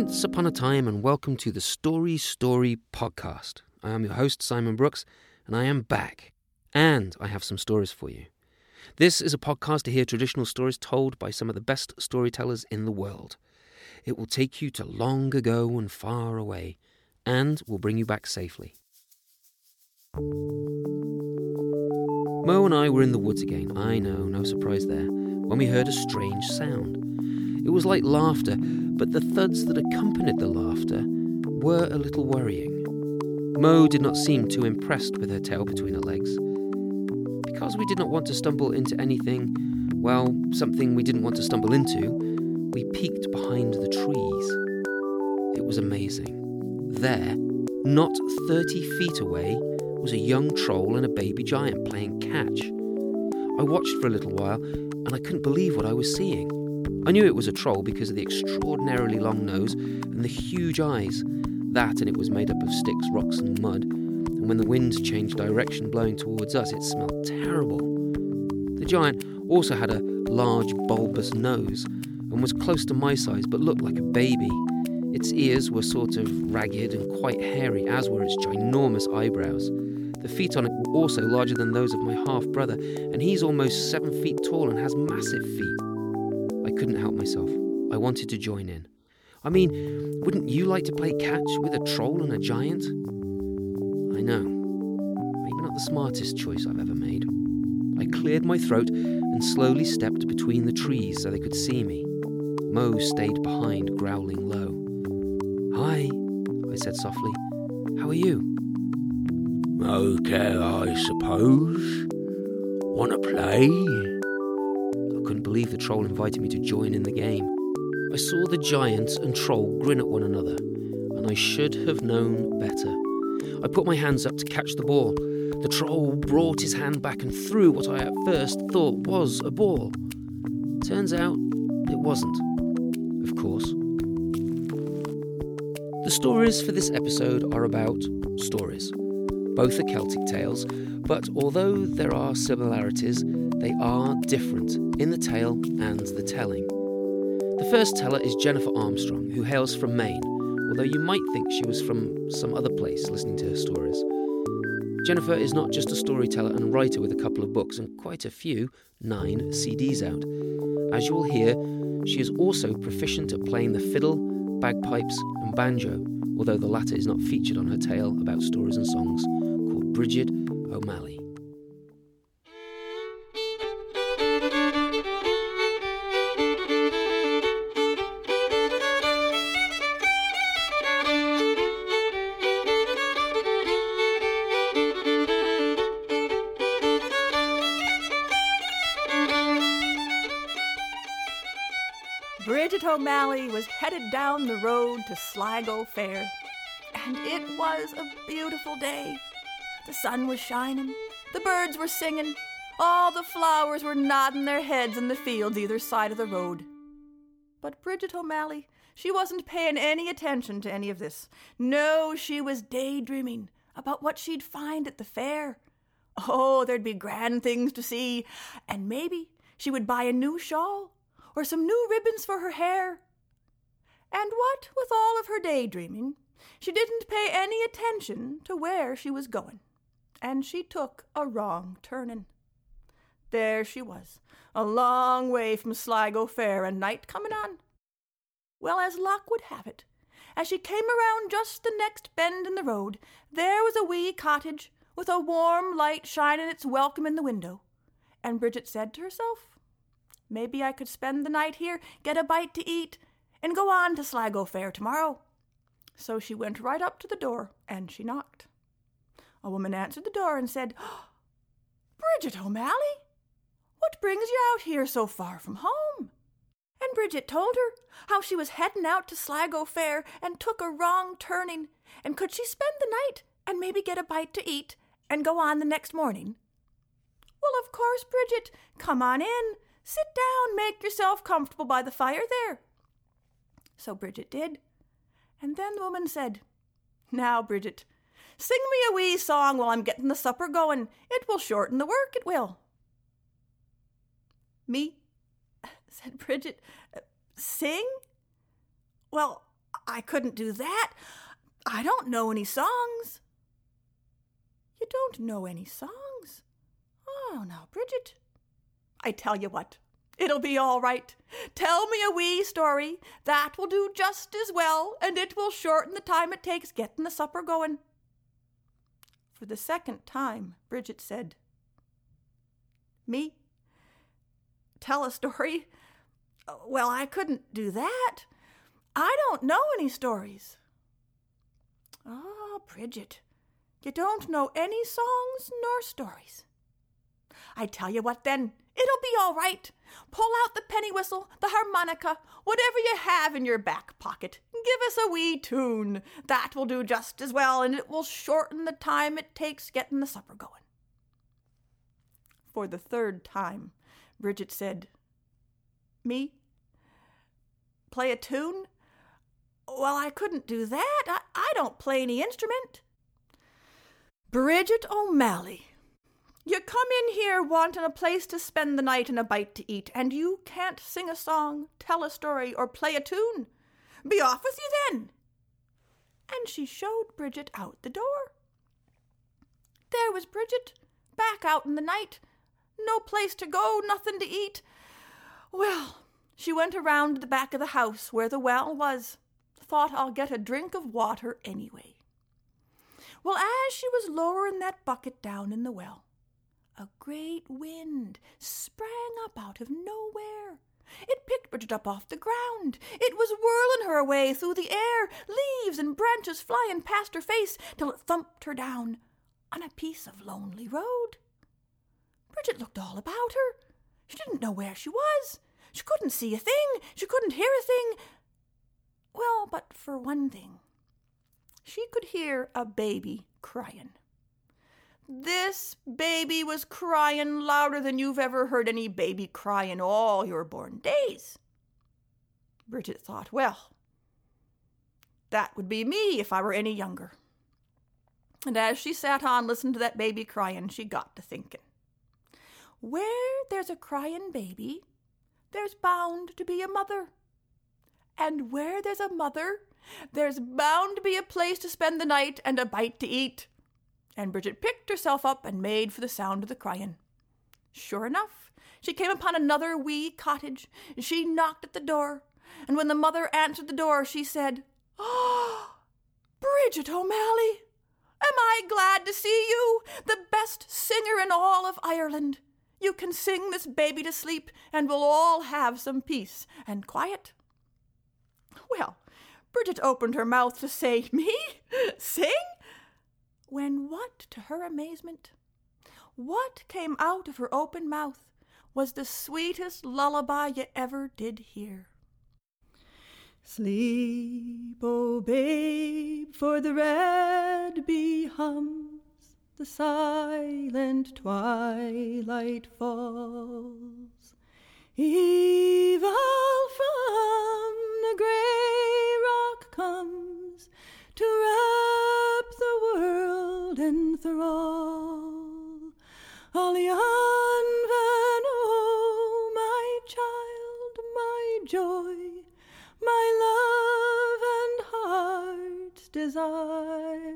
Once upon a time, and welcome to the Story Story podcast. I am your host, Simon Brooks, and I am back. And I have some stories for you. This is a podcast to hear traditional stories told by some of the best storytellers in the world. It will take you to long ago and far away, and will bring you back safely. Mo and I were in the woods again, I know, no surprise there, when we heard a strange sound. It was like laughter, but the thuds that accompanied the laughter were a little worrying. Mo did not seem too impressed with her tail between her legs. Because we did not want to stumble into anything, well, something we didn't want to stumble into, we peeked behind the trees. It was amazing. There, not 30 feet away, was a young troll and a baby giant playing catch. I watched for a little while and I couldn't believe what I was seeing. I knew it was a troll because of the extraordinarily long nose and the huge eyes. That and it was made up of sticks, rocks, and mud. And when the wind changed direction, blowing towards us, it smelled terrible. The giant also had a large, bulbous nose and was close to my size but looked like a baby. Its ears were sort of ragged and quite hairy, as were its ginormous eyebrows. The feet on it were also larger than those of my half brother, and he's almost seven feet tall and has massive feet. Couldn't help myself. I wanted to join in. I mean, wouldn't you like to play catch with a troll and a giant? I know. Maybe not the smartest choice I've ever made. I cleared my throat and slowly stepped between the trees so they could see me. Mo stayed behind, growling low. Hi, I said softly. How are you? Okay, I suppose. Wanna play? Believe the troll invited me to join in the game. I saw the giant and troll grin at one another, and I should have known better. I put my hands up to catch the ball. The troll brought his hand back and threw what I at first thought was a ball. Turns out it wasn't. Of course. The stories for this episode are about stories. Both are Celtic tales, but although there are similarities, they are different in the tale and the telling. The first teller is Jennifer Armstrong, who hails from Maine, although you might think she was from some other place listening to her stories. Jennifer is not just a storyteller and writer with a couple of books and quite a few, nine CDs out. As you will hear, she is also proficient at playing the fiddle, bagpipes, and banjo, although the latter is not featured on her tale about stories and songs called Bridget O'Malley. Bridget was headed down the road to Sligo Fair, and it was a beautiful day. The sun was shining, the birds were singing, all the flowers were nodding their heads in the fields either side of the road. But Bridget O'Malley, she wasn't paying any attention to any of this. No, she was daydreaming about what she'd find at the fair. Oh, there'd be grand things to see, and maybe she would buy a new shawl or some new ribbons for her hair. And what with all of her daydreaming, she didn't pay any attention to where she was going, and she took a wrong turning. There she was, a long way from Sligo Fair, and night coming on. Well, as luck would have it, as she came around just the next bend in the road, there was a wee cottage with a warm light shining its welcome in the window. And Bridget said to herself, Maybe I could spend the night here, get a bite to eat, and go on to Sligo Fair tomorrow. So she went right up to the door and she knocked. A woman answered the door and said, Bridget O'Malley, what brings you out here so far from home? And Bridget told her how she was heading out to Sligo Fair and took a wrong turning, and could she spend the night and maybe get a bite to eat and go on the next morning? Well, of course, Bridget, come on in. Sit down, make yourself comfortable by the fire there. So Bridget did. And then the woman said, Now, Bridget, sing me a wee song while I'm getting the supper going. It will shorten the work, it will. Me? said Bridget. Sing? Well, I couldn't do that. I don't know any songs. You don't know any songs? Oh, now, Bridget. I tell you what, it'll be all right. Tell me a wee story. That will do just as well, and it will shorten the time it takes getting the supper going. For the second time, Bridget said, Me? Tell a story? Well, I couldn't do that. I don't know any stories. Oh, Bridget, you don't know any songs nor stories. I tell you what, then, it'll be all right. Pull out the penny whistle, the harmonica, whatever you have in your back pocket. Give us a wee tune. That will do just as well, and it will shorten the time it takes getting the supper going. For the third time, Bridget said, Me? Play a tune? Well, I couldn't do that. I, I don't play any instrument. Bridget O'Malley, you come in here wanting a place to spend the night and a bite to eat, and you can't sing a song, tell a story, or play a tune. Be off with you then. And she showed Bridget out the door. There was Bridget, back out in the night. No place to go, nothing to eat. Well, she went around the back of the house where the well was. Thought I'll get a drink of water anyway. Well, as she was lowering that bucket down in the well, a great wind sprang up out of nowhere. It picked Bridget up off the ground. It was whirling her away through the air, leaves and branches flying past her face, till it thumped her down on a piece of lonely road. Bridget looked all about her. She didn't know where she was. She couldn't see a thing. She couldn't hear a thing. Well, but for one thing, she could hear a baby crying. This baby was crying louder than you've ever heard any baby cry in all your born days. Bridget thought, well, that would be me if I were any younger. And as she sat on listening to that baby crying, she got to thinking. Where there's a crying baby, there's bound to be a mother. And where there's a mother, there's bound to be a place to spend the night and a bite to eat. And Bridget picked herself up and made for the sound of the crying. Sure enough, she came upon another wee cottage. And she knocked at the door, and when the mother answered the door, she said, Oh, Bridget O'Malley, am I glad to see you, the best singer in all of Ireland. You can sing this baby to sleep, and we'll all have some peace and quiet. Well, Bridget opened her mouth to say, Me? Sing? When what, to her amazement, what came out of her open mouth was the sweetest lullaby you ever did hear. Sleep, O oh babe, for the red bee hums the silent twilight falls. Aoibheall from the grey rock comes to wrap the world in thrall. All yon van, oh, my child, my joy, my love and heart's desire.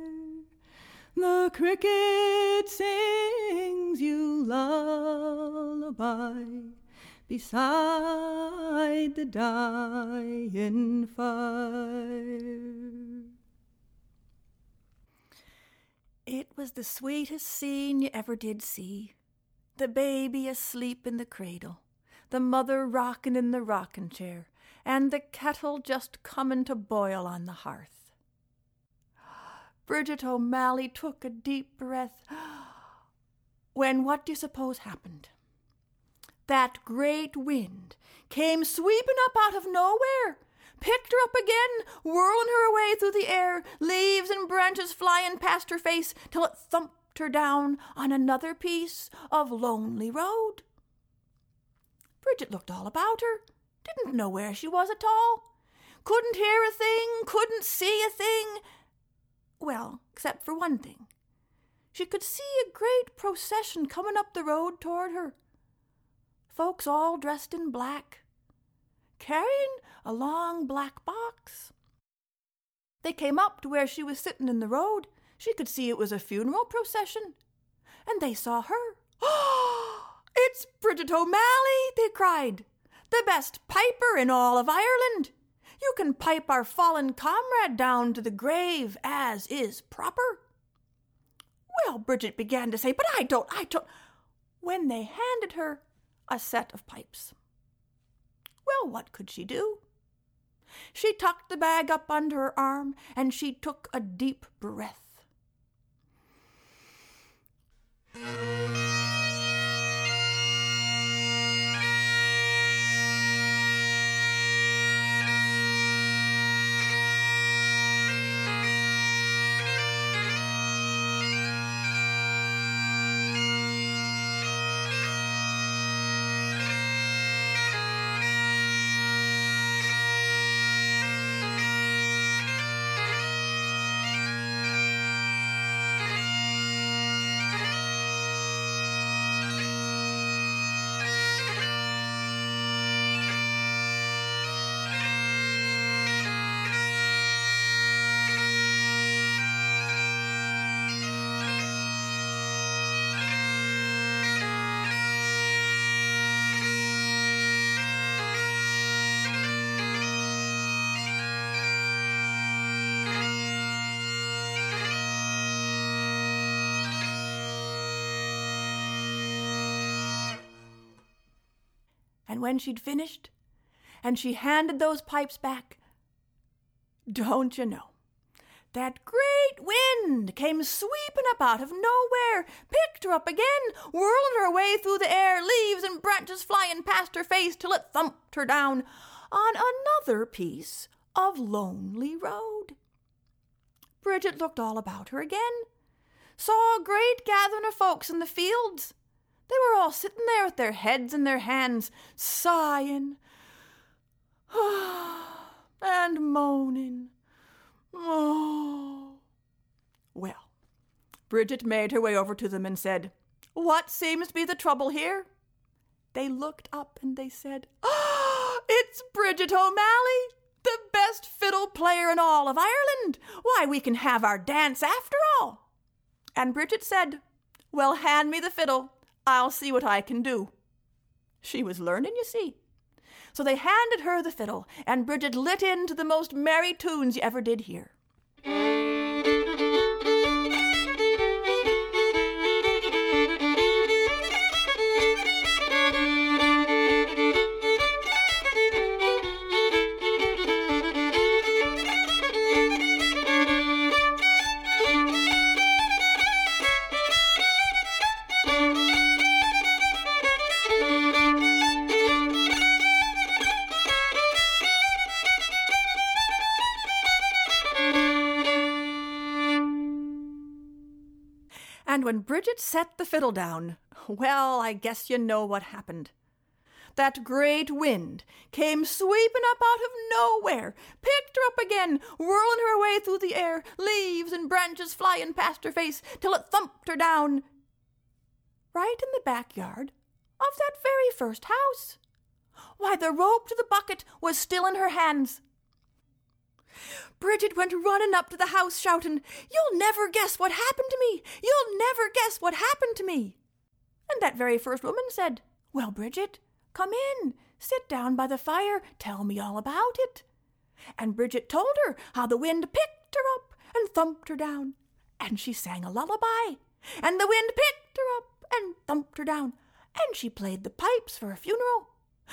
The cricket sings you lullaby beside the dying fire. It was the sweetest scene you ever did see. The baby asleep in the cradle, the mother rockin' in the rockin' chair, and the kettle just comin' to boil on the hearth. Bridget O'Malley took a deep breath. When what do you suppose happened? that great wind came sweeping up out of nowhere, picked her up again, whirling her away through the air, leaves and branches flying past her face till it thumped her down on another piece of lonely road. Bridget looked all about her, didn't know where she was at all, couldn't hear a thing, couldn't see a thing. Well, except for one thing. She could see a great procession coming up the road toward her. Folks all dressed in black, carrying a long black box. They came up to where she was sitting in the road. She could see it was a funeral procession. And they saw her. Oh, it's Bridget O'Malley, they cried. The best piper in all of Ireland. You can pipe our fallen comrade down to the grave as is proper. Well, Bridget began to say, but I don't, I don't. When they handed her a set of pipes. Well, what could she do? She tucked the bag up under her arm and she took a deep breath. When she'd finished, and she handed those pipes back, don't you know, that great wind came sweeping up out of nowhere, picked her up again, whirled her away through the air, leaves and branches flying past her face till it thumped her down on another piece of lonely road. Bridget looked all about her again, saw a great gathering of folks in the fields. They were all sitting there with their heads in their hands, sighing and moaning. Oh. Well, Bridget made her way over to them and said, What seems to be the trouble here? They looked up and they said, Oh, it's Bridget O'Malley, the best fiddle player in all of Ireland. Why, we can have our dance after all. And Bridget said, Well, hand me the fiddle. I'll see what I can do. She was learning, you see. So they handed her the fiddle, and Bridget lit into the most merry tunes you ever did hear. When Bridget set the fiddle down, well, I guess you know what happened. That great wind came sweeping up out of nowhere, picked her up again, whirling her away through the air, leaves and branches flying past her face, till it thumped her down right in the backyard of that very first house. Why, the rope to the bucket was still in her hands. Bridget went running up to the house, shouting, You'll never guess what happened to me! You'll never guess what happened to me! And that very first woman said, Well, Bridget, come in, sit down by the fire, tell me all about it. And Bridget told her how the wind picked her up and thumped her down, and she sang a lullaby, and the wind picked her up and thumped her down, and she played the pipes for a funeral.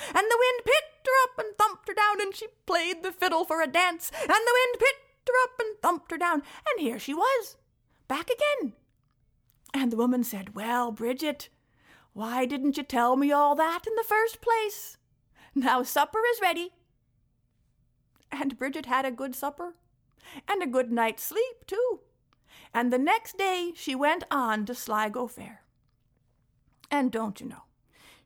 And the wind picked her up and thumped her down, and she played the fiddle for a dance. And the wind picked her up and thumped her down, and here she was, back again. And the woman said, Well, Bridget, Why didn't you tell me all that in the first place? Now supper is ready. And Bridget had a good supper, and a good night's sleep, too. And the next day she went on to Sligo Fair. And don't you know,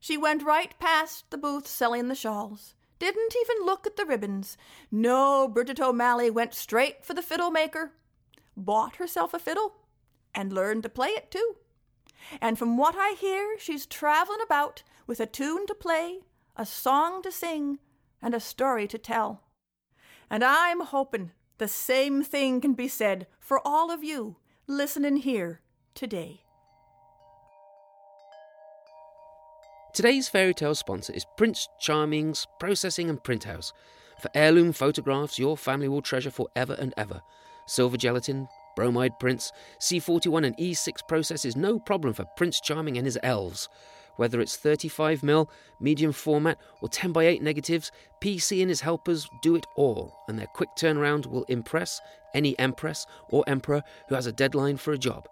she went right past the booth selling the shawls, didn't even look at the ribbons. No, Bridget O'Malley went straight for the fiddle maker, bought herself a fiddle, and learned to play it too. And from what I hear, she's traveling about with a tune to play, a song to sing, and a story to tell. And I'm hoping the same thing can be said for all of you listening here today. Today's fairy tale sponsor is Prince Charming's Processing and Print House. For heirloom photographs your family will treasure forever and ever. Silver gelatin, bromide prints, C41 and E6 processes no problem for Prince Charming and his elves. Whether it's 35mm, medium format, or 10x8 negatives, PC and his helpers do it all, and their quick turnaround will impress any empress or emperor who has a deadline for a job.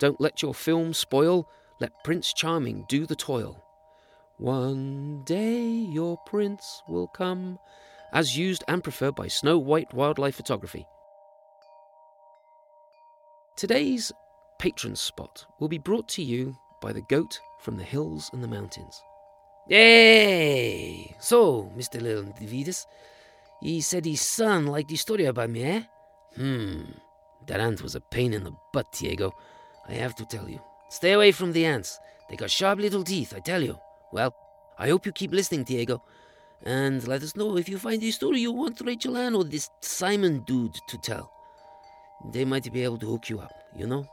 Don't let your film spoil, let Prince Charming do the toil. One day your prince will come, as used and preferred by Snow White Wildlife Photography. Today's patron spot will be brought to you by the goat from the hills and the mountains. Hey! So, Mr. Leonidas, he said his son liked the story about me, eh? Hmm. That ant was a pain in the butt, Diego. I have to tell you. Stay away from the ants. They got sharp little teeth, I tell you. Well, I hope you keep listening, Diego. And let us know if you find a story you want Rachel Ann or this Simon dude to tell. They might be able to hook you up, you know?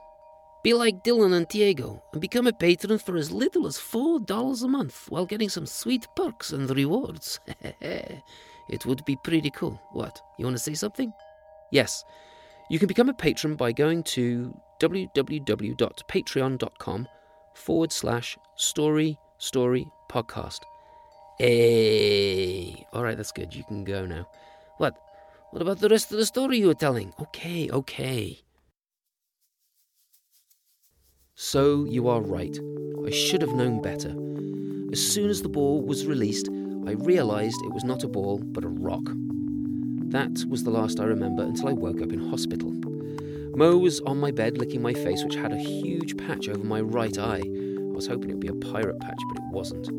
Be like Dylan and Diego and become a patron for as little as $4 a month while getting some sweet perks and rewards. it would be pretty cool. What? You want to say something? Yes, you can become a patron by going to www.patreon.com forward slash story story podcast. Hey! All right, that's good. You can go now. What? What about the rest of the story you were telling? Okay, okay. So you are right. I should have known better. As soon as the ball was released, I realised it was not a ball, but a rock. That was the last I remember until I woke up in hospital. Mo was on my bed licking my face, which had a huge patch over my right eye. Was hoping it would be a pirate patch, but it wasn't.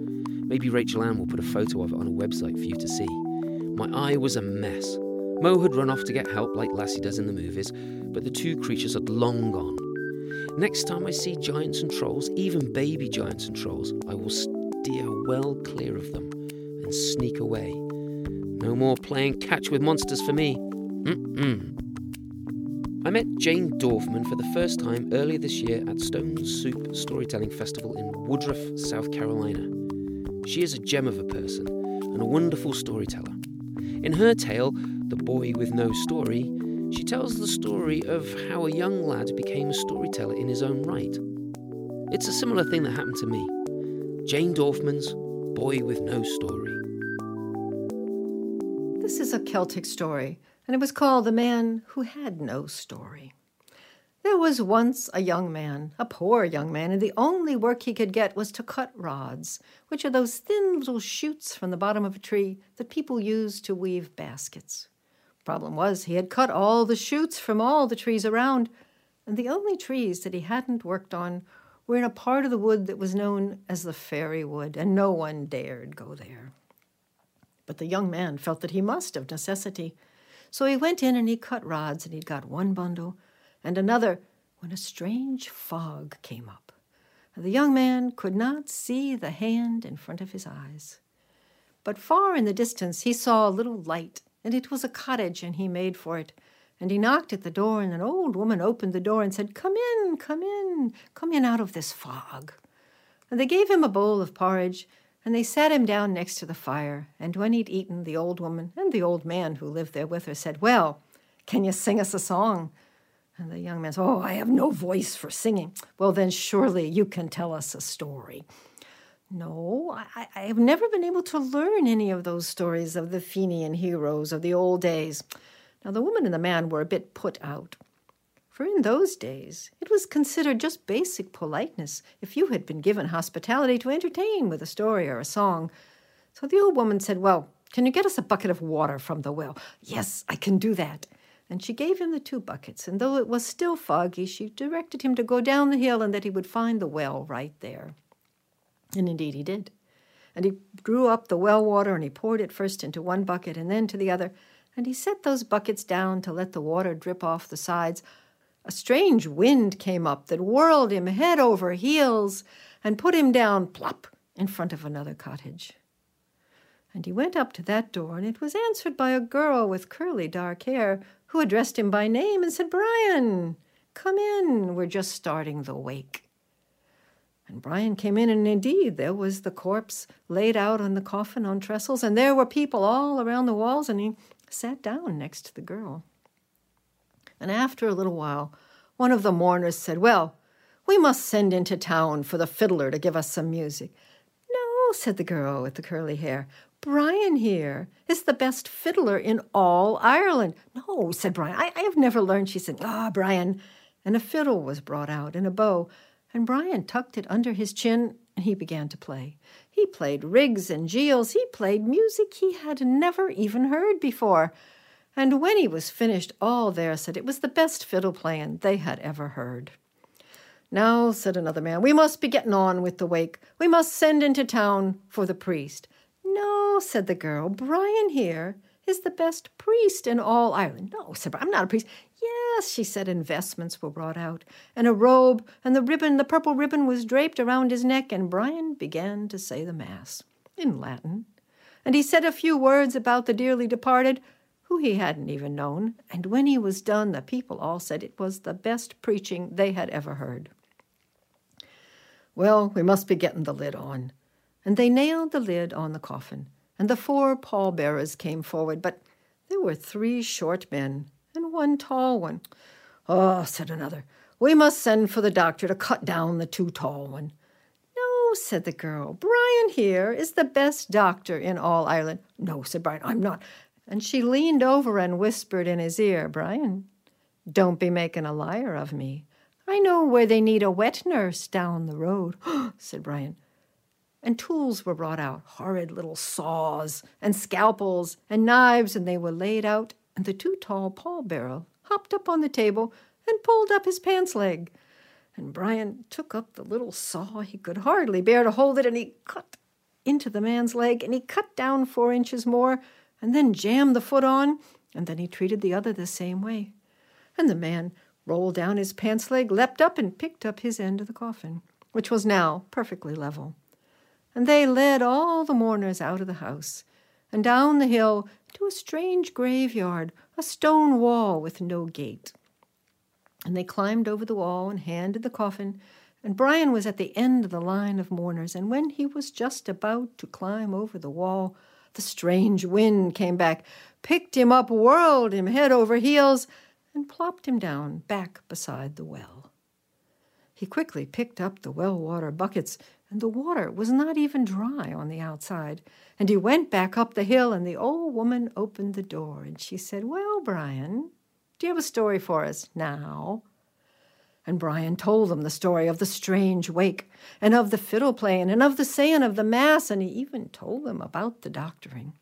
Maybe Rachel Ann will put a photo of it on a website for you to see. My eye was a mess. Mo had run off to get help like Lassie does in the movies, but the two creatures had long gone. Next time I see giants and trolls, even baby giants and trolls, I will steer well clear of them and sneak away. No more playing catch with monsters for me. Mm-mm. I met Jane Dorfman for the first time earlier this year at Stone Soup Storytelling Festival in Woodruff, South Carolina. She is a gem of a person and a wonderful storyteller. In her tale, The Boy with No Story, she tells the story of how a young lad became a storyteller in his own right. It's a similar thing that happened to me. Jane Dorfman's Boy with No Story. This is a Celtic story, and it was called The Man Who Had No Story. There was once a young man, a poor young man, and the only work he could get was to cut rods, which are those thin little shoots from the bottom of a tree that people use to weave baskets. Problem was, he had cut all the shoots from all the trees around, and the only trees that he hadn't worked on were in a part of the wood that was known as the fairy wood, and no one dared go there. But the young man felt that he must of necessity, so he went in and he cut rods, and he'd got one bundle and another when a strange fog came up. The young man could not see the hand in front of his eyes. But far in the distance he saw a little light, and it was a cottage, and he made for it. And he knocked at the door, and an old woman opened the door and said, Come in, come in, come in out of this fog. And they gave him a bowl of porridge, and they sat him down next to the fire. And when he'd eaten, the old woman and the old man who lived there with her said, Well, can you sing us a song? And the young man said, Oh, I have no voice for singing. Well, then surely you can tell us a story. No, I, I have never been able to learn any of those stories of the Fenian heroes of the old days. Now, the woman and the man were a bit put out. For in those days, it was considered just basic politeness if you had been given hospitality to entertain with a story or a song. So the old woman said, Well, can you get us a bucket of water from the well? Yes, I can do that. And she gave him the two buckets, and though it was still foggy, she directed him to go down the hill and that he would find the well right there. And indeed he did. And he drew up the well water and he poured it first into one bucket and then to the other, and he set those buckets down to let the water drip off the sides. A strange wind came up that whirled him head over heels and put him down plop in front of another cottage. And he went up to that door, and it was answered by a girl with curly dark hair who addressed him by name and said, Brian, come in. We're just starting the wake. And Brian came in, and indeed there was the corpse laid out on the coffin on trestles, and there were people all around the walls, and he sat down next to the girl. And after a little while, one of the mourners said, Well, we must send into town for the fiddler to give us some music. No, said the girl with the curly hair. Brian here is the best fiddler in all Ireland. No, said Brian, I, I have never learned. She said, Ah, Brian. And a fiddle was brought out and a bow, and Brian tucked it under his chin and he began to play. He played rigs and jeels, he played music he had never even heard before. And when he was finished, all there said it was the best fiddle playing they had ever heard. Now, said another man, we must be getting on with the wake. We must send into town for the priest. No, said the girl, Brian here is the best priest in all Ireland. No, said Brian, I'm not a priest. Yes, she said, investments were brought out, and a robe, and the ribbon, the purple ribbon, was draped around his neck, and Brian began to say the Mass in Latin. And he said a few words about the dearly departed, who he hadn't even known, and when he was done, the people all said it was the best preaching they had ever heard. Well, we must be getting the lid on and they nailed the lid on the coffin, and the four pallbearers came forward, but there were three short men and one tall one. Oh, said another, we must send for the doctor to cut down the too tall one. No, said the girl, Brian here is the best doctor in all Ireland. No, said Brian, I'm not. And she leaned over and whispered in his ear, Brian, don't be making a liar of me. I know where they need a wet nurse down the road, said Brian and tools were brought out horrid little saws and scalpels and knives, and they were laid out, and the too tall pallbearer hopped up on the table and pulled up his pants leg. And Brian took up the little saw. He could hardly bear to hold it, and he cut into the man's leg, and he cut down four inches more, and then jammed the foot on, and then he treated the other the same way. And the man rolled down his pants leg, leapt up, and picked up his end of the coffin, which was now perfectly level and they led all the mourners out of the house and down the hill to a strange graveyard, a stone wall with no gate. And they climbed over the wall and handed the coffin, and Brian was at the end of the line of mourners, and when he was just about to climb over the wall, the strange wind came back, picked him up, whirled him head over heels, and plopped him down back beside the well. He quickly picked up the well water buckets and the water was not even dry on the outside. And he went back up the hill, and the old woman opened the door, and she said, Well, Brian, do you have a story for us now? And Brian told them the story of the strange wake, and of the fiddle playing, and of the saying of the Mass, and he even told them about the doctoring.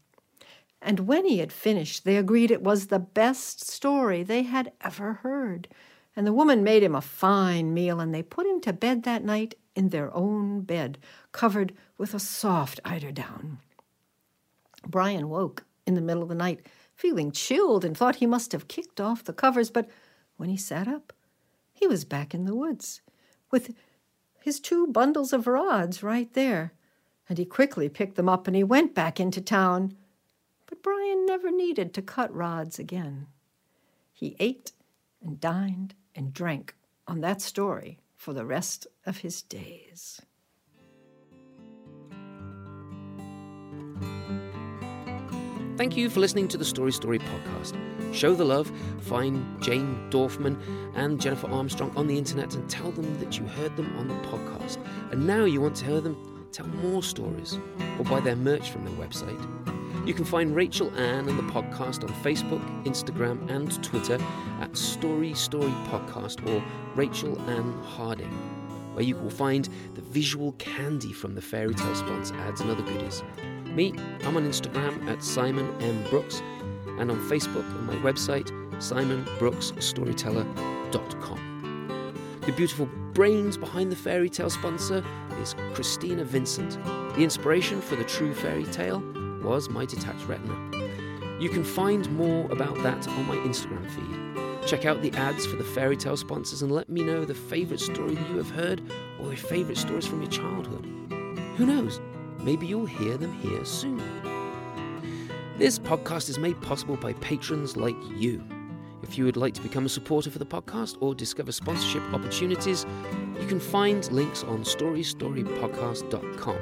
And when he had finished, they agreed it was the best story they had ever heard. And the woman made him a fine meal, and they put him to bed that night in their own bed, covered with a soft eiderdown. Brian woke in the middle of the night, feeling chilled, and thought he must have kicked off the covers, but when he sat up, he was back in the woods, with his two bundles of rods right there, and he quickly picked them up and he went back into town. But Brian never needed to cut rods again. He ate and dined and drank on that story for the rest of his days. Thank you for listening to the Story Story podcast. Show the love, find Jane Dorfman and Jennifer Armstrong on the internet and tell them that you heard them on the podcast. And now you want to hear them tell more stories or buy their merch from their website. You can find Rachel Ann and the podcast on Facebook, Instagram, and Twitter at Story Story Podcast or Rachel Ann Harding, where you will find the visual candy from the fairy tale sponsor ads and other goodies. Me, I'm on Instagram at Simon M. Brooks and on Facebook on my website, simonbrooksstoryteller.com. The beautiful brains behind the fairy tale sponsor is Christina Vincent. The inspiration for the true fairy tale was my detached retina. You can find more about that on my Instagram feed. Check out the ads for the fairy tale sponsors and let me know the favourite story that you have heard or your favourite stories from your childhood. Who knows? Maybe you'll hear them here soon. This podcast is made possible by patrons like you. If you would like to become a supporter for the podcast or discover sponsorship opportunities, you can find links on storystorypodcast.com.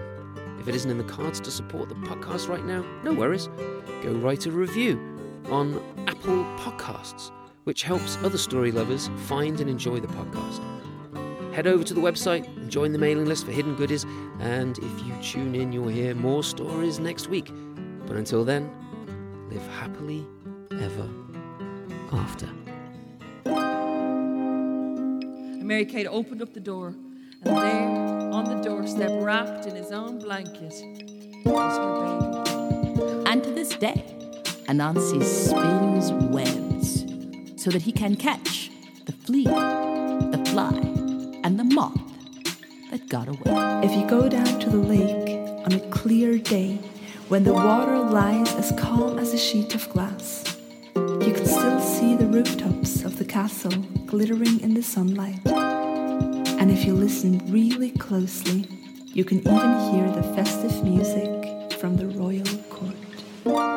If it isn't in the cards to support the podcast right now, no worries. Go write a review on Apple Podcasts, which helps other story lovers find and enjoy the podcast. Head over to the website and join the mailing list for hidden goodies, and if you tune in, you'll hear more stories next week. But until then, live happily ever after. And Mary Kate opened up the door, and there, on the doorstep, wrapped in his own blanket, was her baby. And to this day, Anansi spins webs so that he can catch the flea, the fly, and the moth that got away. If you go down to the lake on a clear day when the water lies as calm as a sheet of glass, you can still see the rooftops of the castle glittering in the sunlight. And if you listen really closely, you can even hear the festive music from the royal court.